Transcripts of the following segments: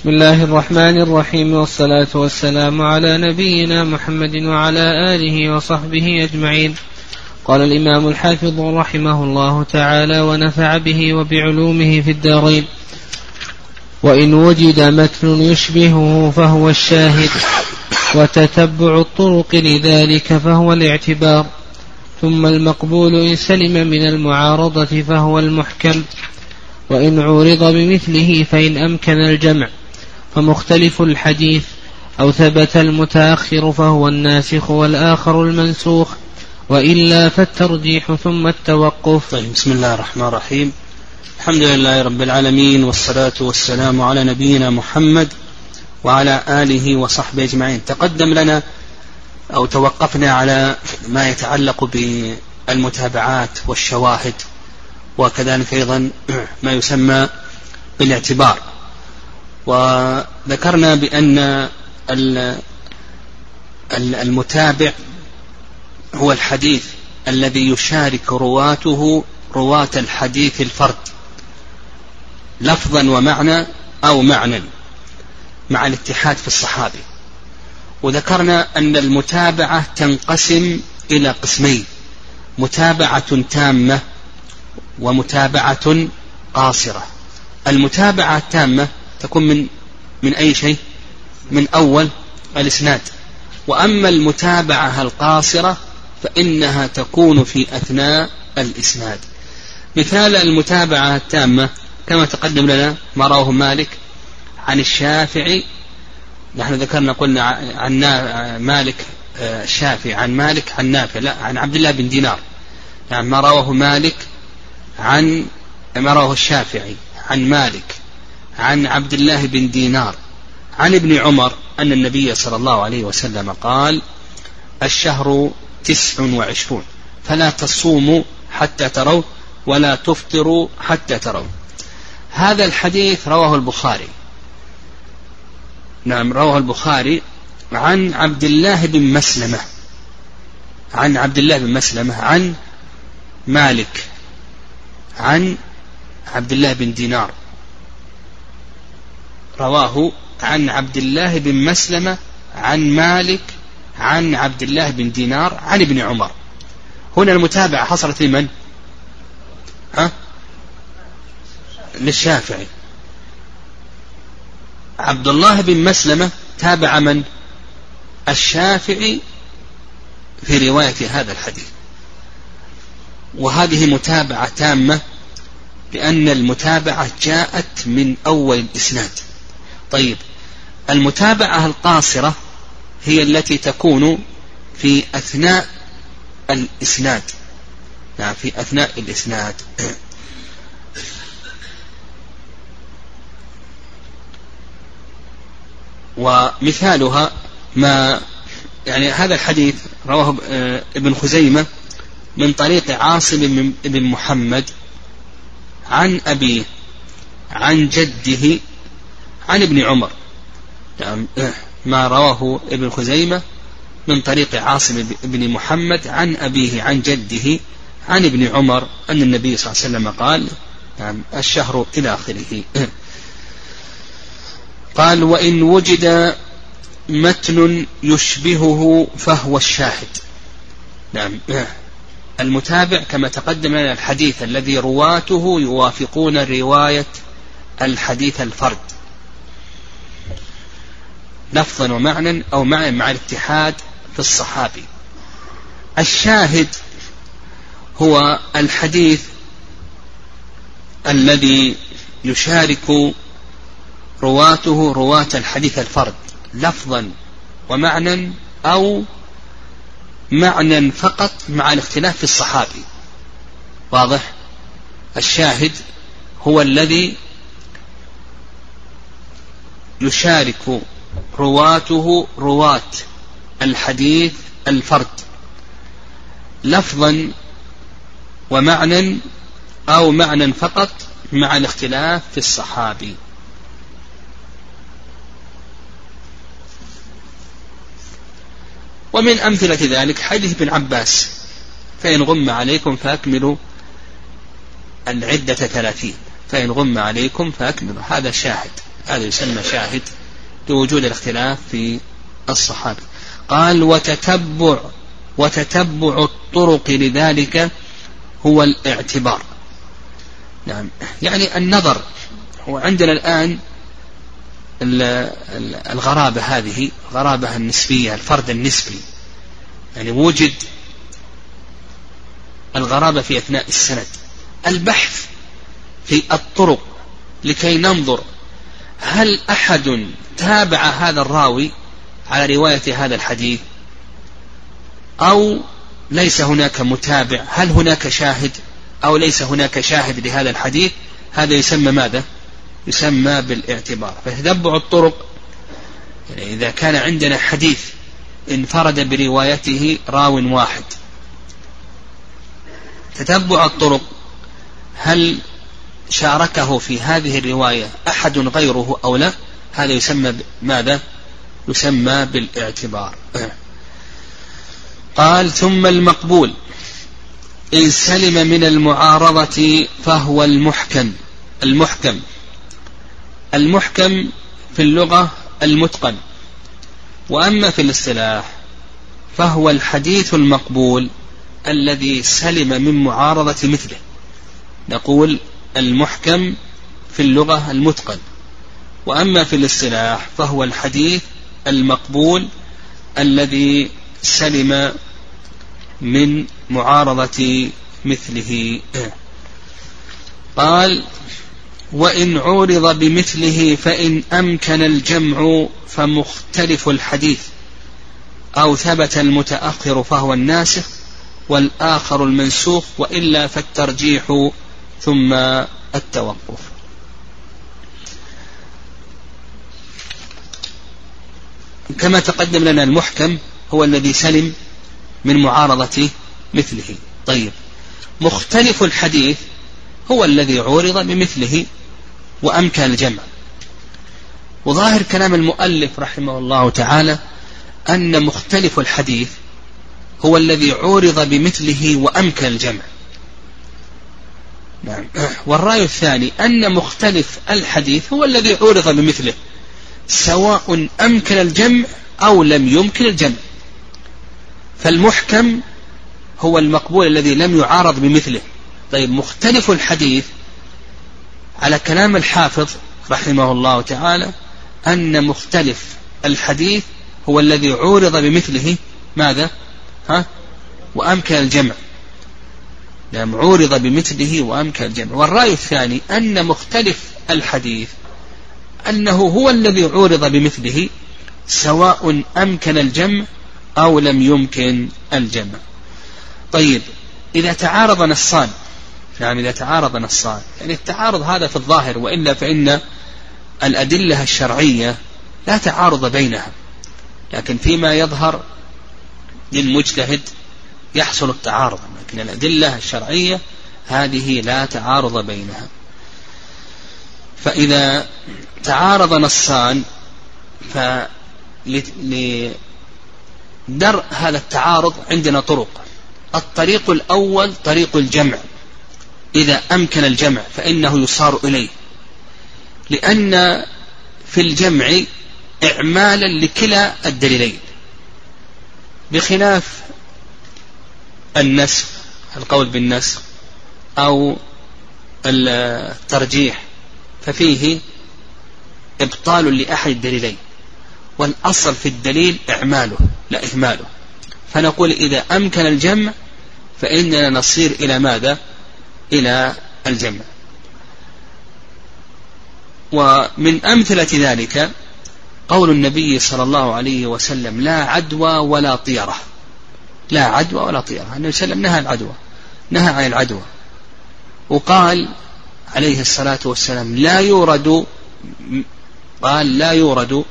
بسم الله الرحمن الرحيم والصلاة والسلام على نبينا محمد وعلى آله وصحبه أجمعين. قال الإمام الحافظ رحمه الله تعالى ونفع به وبعلومه في الدارين. وإن وجد متن يشبهه فهو الشاهد وتتبع الطرق لذلك فهو الاعتبار. ثم المقبول إن سلم من المعارضة فهو المحكم. وإن عورض بمثله فإن أمكن الجمع. فمختلف الحديث أو ثبت المتأخر فهو الناسخ والآخر المنسوخ وإلا فالترجيح ثم التوقف. طيب بسم الله الرحمن الرحيم. الحمد لله رب العالمين والصلاة والسلام على نبينا محمد وعلى آله وصحبه أجمعين. تقدم لنا أو توقفنا على ما يتعلق بالمتابعات والشواهد وكذلك أيضا ما يسمى بالاعتبار. وذكرنا بأن المتابع هو الحديث الذي يشارك رواته رواة الحديث الفرد لفظا ومعنى أو معنى مع الاتحاد في الصحابي وذكرنا أن المتابعة تنقسم إلى قسمين متابعة تامة ومتابعة قاصرة. المتابعة التامة تكون من من أي شيء؟ من أول الإسناد. وأما المتابعة القاصرة فإنها تكون في أثناء الإسناد. مثال المتابعة التامة كما تقدم لنا ما رواه مالك عن الشافعي. نحن ذكرنا قلنا عن مالك آه، الشافعي عن مالك عن نافع لا عن عبد الله بن دينار. يعني ما رواه مالك عن ما رواه الشافعي عن مالك. عن عبد الله بن دينار عن ابن عمر أن النبي صلى الله عليه وسلم قال الشهر تسع وعشرون فلا تصوموا حتى تروا ولا تفطروا حتى تروا. هذا الحديث رواه البخاري. نعم رواه البخاري عن عبد الله بن مسلمة عن عبد الله بن مسلمة عن مالك عن عبد الله بن دينار. رواه عن عبد الله بن مسلمة عن مالك عن عبد الله بن دينار عن ابن عمر. هنا المتابعة حصلت لمن؟ ها؟ للشافعي. عبد الله بن مسلمة تابع من؟ الشافعي في رواية هذا الحديث. وهذه متابعة تامة لأن المتابعة جاءت من أول الإسناد. طيب المتابعة القاصرة هي التي تكون في أثناء الإسناد. نعم في أثناء الإسناد. ومثالها ما يعني هذا الحديث رواه آه، ابن خزيمة من طريق عاصم بن محمد عن أبيه عن جده عن ابن عمر. يعني ما رواه ابن خزيمة من طريق عاصم بن محمد عن أبيه عن جده عن ابن عمر أن النبي صلى الله عليه وسلم قال نعم الشهر إلى آخره. قال وإن وجد متن يشبهه فهو الشاهد. نعم المتابع كما تقدم لنا الحديث الذي رواته يوافقون رواية الحديث الفرد. لفظا ومعنى أو معنى مع الاتحاد في الصحابي. الشاهد هو الحديث الذي يشارك رواته رواة الحديث الفرد لفظا ومعنى أو معنى فقط مع الاختلاف في الصحابي. واضح؟ الشاهد هو الذي يشارك رواته رواة الحديث الفرد. لفظا ومعنى أو معنى فقط مع الاختلاف في الصحابي. ومن أمثلة ذلك حديث ابن عباس فإن غم عليكم فأكملوا العدة ثلاثين. فإن غم عليكم فأكملوا. هذا شاهد هذا يسمى شاهد. لوجود الاختلاف في الصحابي قال وتتبع وتتبع الطرق لذلك هو الاعتبار. نعم. يعني النظر هو عندنا الآن الغرابة هذه غرابة النسبية الفرد النسبي. يعني وجد الغرابة في أثناء السند. البحث في الطرق لكي ننظر هل أحد تابع هذا الراوي على رواية هذا الحديث؟ أو ليس هناك متابع؟ هل هناك شاهد أو ليس هناك شاهد لهذا الحديث؟ هذا يسمى ماذا؟ يسمى بالاعتبار. فتتبع الطرق. يعني إذا كان عندنا حديث انفرد بروايته راو واحد. تتبع الطرق. هل شاركه في هذه الرواية أحد غيره أو لا؟ هذا يسمى ماذا؟ يسمى بالاعتبار. قال ثم المقبول إن سلم من المعارضة فهو المحكم. المحكم. المحكم في اللغة المتقن. وأما في الاصطلاح فهو الحديث المقبول الذي سلم من معارضة مثله. نقول المحكم في اللغة المتقن. وأما في الاصطلاح فهو الحديث المقبول الذي سلم من معارضة مثله. قال وإن عورض بمثله فإن أمكن الجمع فمختلف الحديث أو ثبت المتأخر فهو الناسخ والآخر المنسوخ وإلا فالترجيح ثم التوقف. كما تقدم لنا المحكم هو الذي سلم من معارضة مثله. طيب. مختلف الحديث هو الذي عورض بمثله وأمكن الجمع. وظاهر كلام المؤلف رحمه الله تعالى أن مختلف الحديث هو الذي عورض بمثله وأمكن الجمع. نعم. والرأي الثاني أن مختلف الحديث هو الذي عورض بمثله سواء أمكن الجمع أو لم يمكن الجمع. فالمحكم هو المقبول الذي لم يعارض بمثله. طيب مختلف الحديث على كلام الحافظ رحمه الله تعالى أن مختلف الحديث هو الذي عورض بمثله. ماذا؟ ها؟ وأمكن الجمع. نعم عورض بمثله وأمكن الجمع. والرأي الثاني أن مختلف الحديث أنه هو الذي عورض بمثله سواء أمكن الجمع أو لم يمكن الجمع. طيب إذا تعارض نصان نعم إذا تعارض نصان يعني التعارض هذا في الظاهر وإلا فإن الأدلة الشرعية لا تعارض بينها لكن فيما يظهر للمجتهد يحصل التعارض لكن الأدلة الشرعية هذه لا تعارض بينها. فإذا تعارض نصان فلدرء هذا التعارض عندنا طرق. الطريق الأول طريق الجمع. إذا أمكن الجمع فإنه يصار إليه. لأن في الجمع إعمالا لكلا الدليلين. بخلاف النسخ القول بالنسخ أو الترجيح. ففيه إبطال لأحد الدليلين والأصل في الدليل إعماله لا إهماله. فنقول إذا أمكن الجمع فإننا نصير إلى ماذا؟ إلى الجمع. ومن أمثلة ذلك قول النبي صلى الله عليه وسلم لا عدوى ولا طيرة. لا عدوى ولا طيرة النبي صلى الله عليه وسلم نهى العدوى نهى عن العدوى. وقال عليه الصلاة والسلام لا يورد قال لا يورد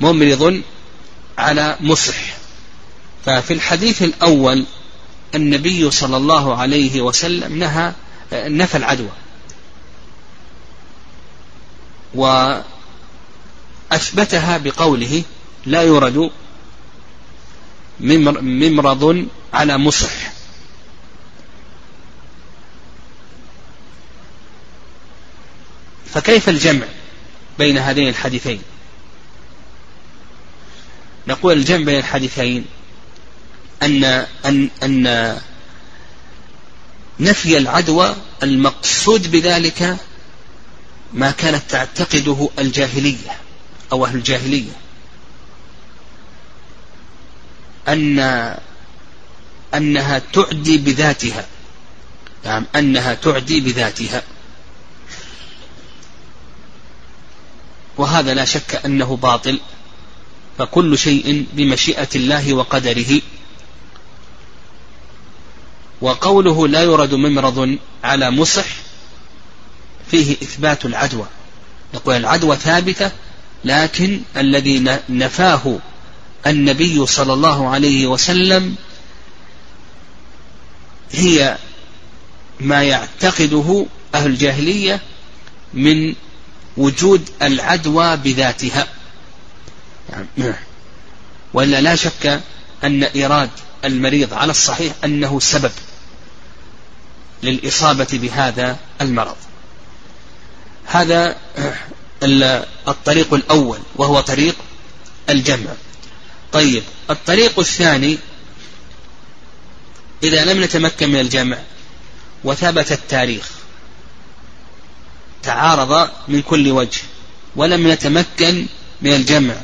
ممرض على مصح. ففي الحديث الأول النبي صلى الله عليه وسلم نهى نفى العدوى. وأثبتها بقوله لا يورد ممرض على مصح. فكيف الجمع بين هذين الحديثين؟ نقول الجمع بين الحديثين أن أن أن نفي العدوى المقصود بذلك ما كانت تعتقده الجاهلية أو أهل الجاهلية. أن أنها تعدي بذاتها. نعم أنها تعدي بذاتها. وهذا لا شك أنه باطل. فكل شيء بمشيئة الله وقدره. وقوله لا يرد ممرض على مصح فيه إثبات العدوى. نقول العدوى ثابتة لكن الذي نفاه النبي صلى الله عليه وسلم هي ما يعتقده أهل الجاهلية من وجود العدوى بذاتها. وإلا لا شك أن إيراد المريض على الصحيح أنه سبب للإصابة بهذا المرض. هذا الطريق الأول وهو طريق الجمع. طيب الطريق الثاني إذا لم نتمكن من الجمع وثبت التاريخ تعارض من كل وجه ولم نتمكن من الجمع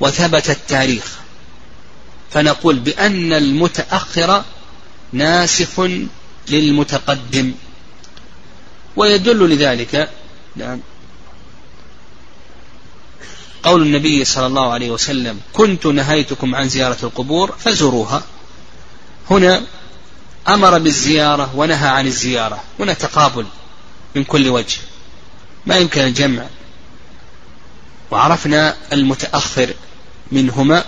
وثبت التاريخ فنقول بأن المتأخر ناسخ للمتقدم ويدل لذلك نعم. قول النبي صلى الله عليه وسلم كنت نهيتكم عن زيارة القبور فزوروها. هنا أمر بالزيارة ونهى عن الزيارة. هنا تقابل من كل وجه. ما يمكن الجمع. وعرفنا المتأخر منهما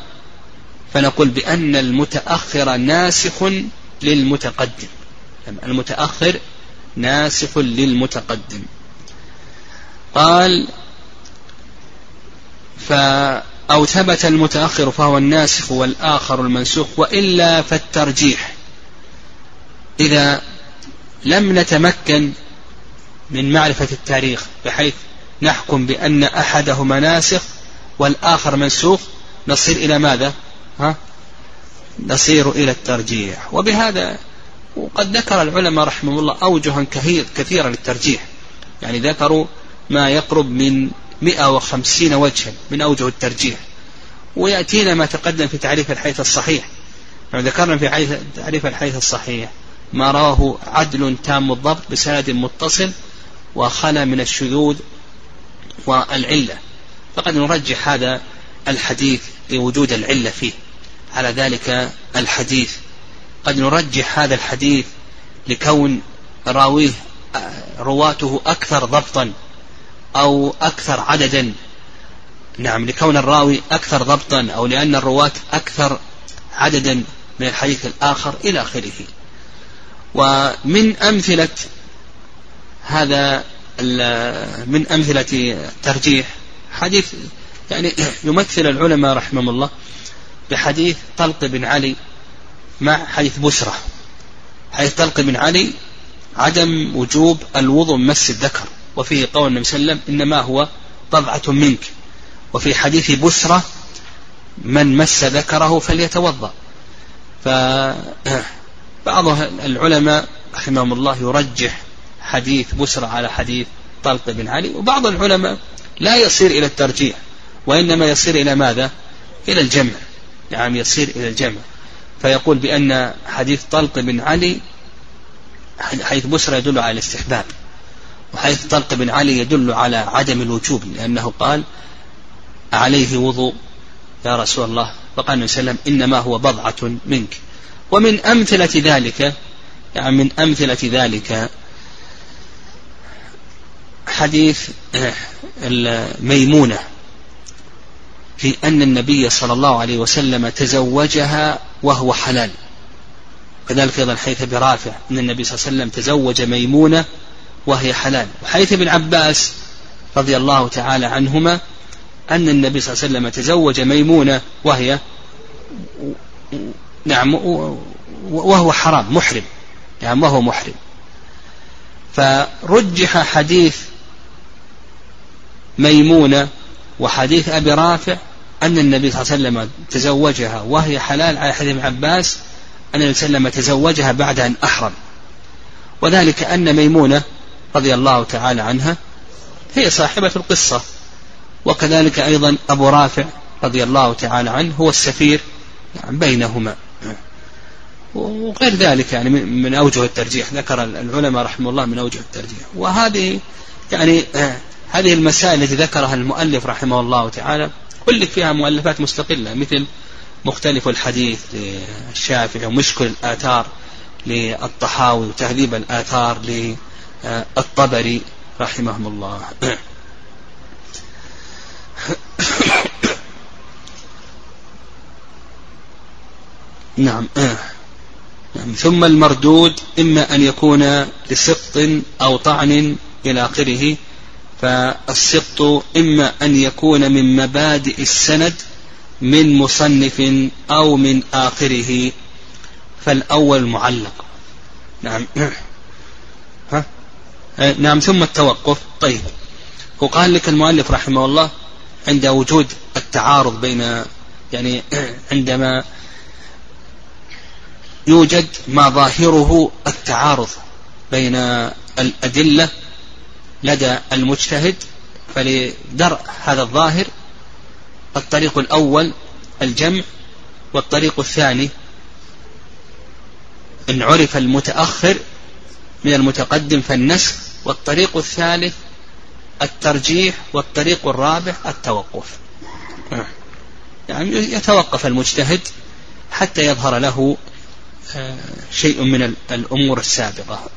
فنقول بأن المتأخر ناسخ للمتقدم. المتأخر ناسخ للمتقدم. قال ف أو ثبت المتأخر فهو الناسخ والآخر المنسوخ وإلا فالترجيح إذا لم نتمكن من معرفة التاريخ بحيث نحكم بأن أحدهما ناسخ والآخر منسوخ نصير إلى ماذا؟ ها؟ نصير إلى الترجيح وبهذا وقد ذكر العلماء رحمه الله أوجها كثيرة للترجيح يعني ذكروا ما يقرب من 150 وجها من أوجه الترجيح. ويأتينا ما تقدم في تعريف الحيث الصحيح. يعني ذكرنا في تعريف الحيث الصحيح. ما رواه عدل تام الضبط بسند متصل وخلا من الشذوذ والعلة. فقد نرجح هذا الحديث لوجود العلة فيه. على ذلك الحديث. قد نرجح هذا الحديث لكون راويه رواته أكثر ضبطا أو أكثر عددا. نعم لكون الراوي أكثر ضبطا أو لأن الرواة أكثر عددا من الحديث الآخر إلى آخره. ومن أمثلة هذا من أمثلة الترجيح حديث يعني يمثل العلماء رحمهم الله بحديث طلق بن علي مع حديث بسرة حديث طلق بن علي عدم وجوب الوضوء من مس الذكر وفيه قول النبي صلى الله عليه وسلم إنما هو طبعة منك. وفي حديث بسرة من مس ذكره فليتوضأ. فبعض العلماء رحمهم الله يرجح حديث بسرة على حديث طلق بن علي وبعض العلماء لا يصير إلى الترجيح وإنما يصير إلى ماذا؟ إلى الجمع. نعم يصير إلى الجمع. فيقول بأن حديث طلق بن علي حيث بسرة يدل على الاستحباب. وحيث طلق بن علي يدل على عدم الوجوب لأنه قال عليه وضوء يا رسول الله. فقال النبي صلى الله عليه وسلم إنما هو بضعة منك. ومن أمثلة ذلك يعني من أمثلة ذلك حديث ميمونة في أن النبي صلى الله عليه وسلم تزوجها وهو حلال. كذلك أيضا حيث برافع أن النبي صلى الله عليه وسلم تزوج ميمونة وهي حلال. وحيث ابن عباس رضي الله تعالى عنهما أن النبي صلى الله عليه وسلم تزوج ميمونة وهي نعم وهو حرام محرم. نعم وهو محرم. فرجح حديث ميمونة وحديث أبي رافع أن النبي صلى الله عليه وسلم تزوجها وهي حلال على حديث ابن عباس أن النبي صلى الله عليه وسلم تزوجها بعد أن أحرم. وذلك أن ميمونة رضي الله تعالى عنها هي صاحبة القصة. وكذلك أيضا أبو رافع رضي الله تعالى عنه هو السفير بينهما. وغير ذلك يعني من أوجه الترجيح ذكر العلماء رحمه الله من أوجه الترجيح. وهذه يعني هذه المسائل التي ذكرها المؤلف رحمه الله تعالى كل فيها مؤلفات مستقلة مثل مختلف الحديث للشافعي ومشكل الآثار للطحاوي وتهذيب الآثار للطبري رحمهم الله. نعم. نعم. ثم المردود إما أن يكون لسقط أو طعن إلى آخره فالسقط إما أن يكون من مبادئ السند من مصنف أو من آخره فالأول معلق. نعم؟ نعم ثم التوقف. طيب. وقال لك المؤلف رحمه الله عند وجود التعارض بين يعني عندما يوجد ما ظاهره التعارض بين الأدلة لدى المجتهد فلدرء هذا الظاهر الطريق الأول الجمع والطريق الثاني إن عرف المتأخر من المتقدم فالنسخ والطريق الثالث الترجيح والطريق الرابع التوقف. يعني يتوقف المجتهد حتى يظهر له شيء من الأمور السابقة.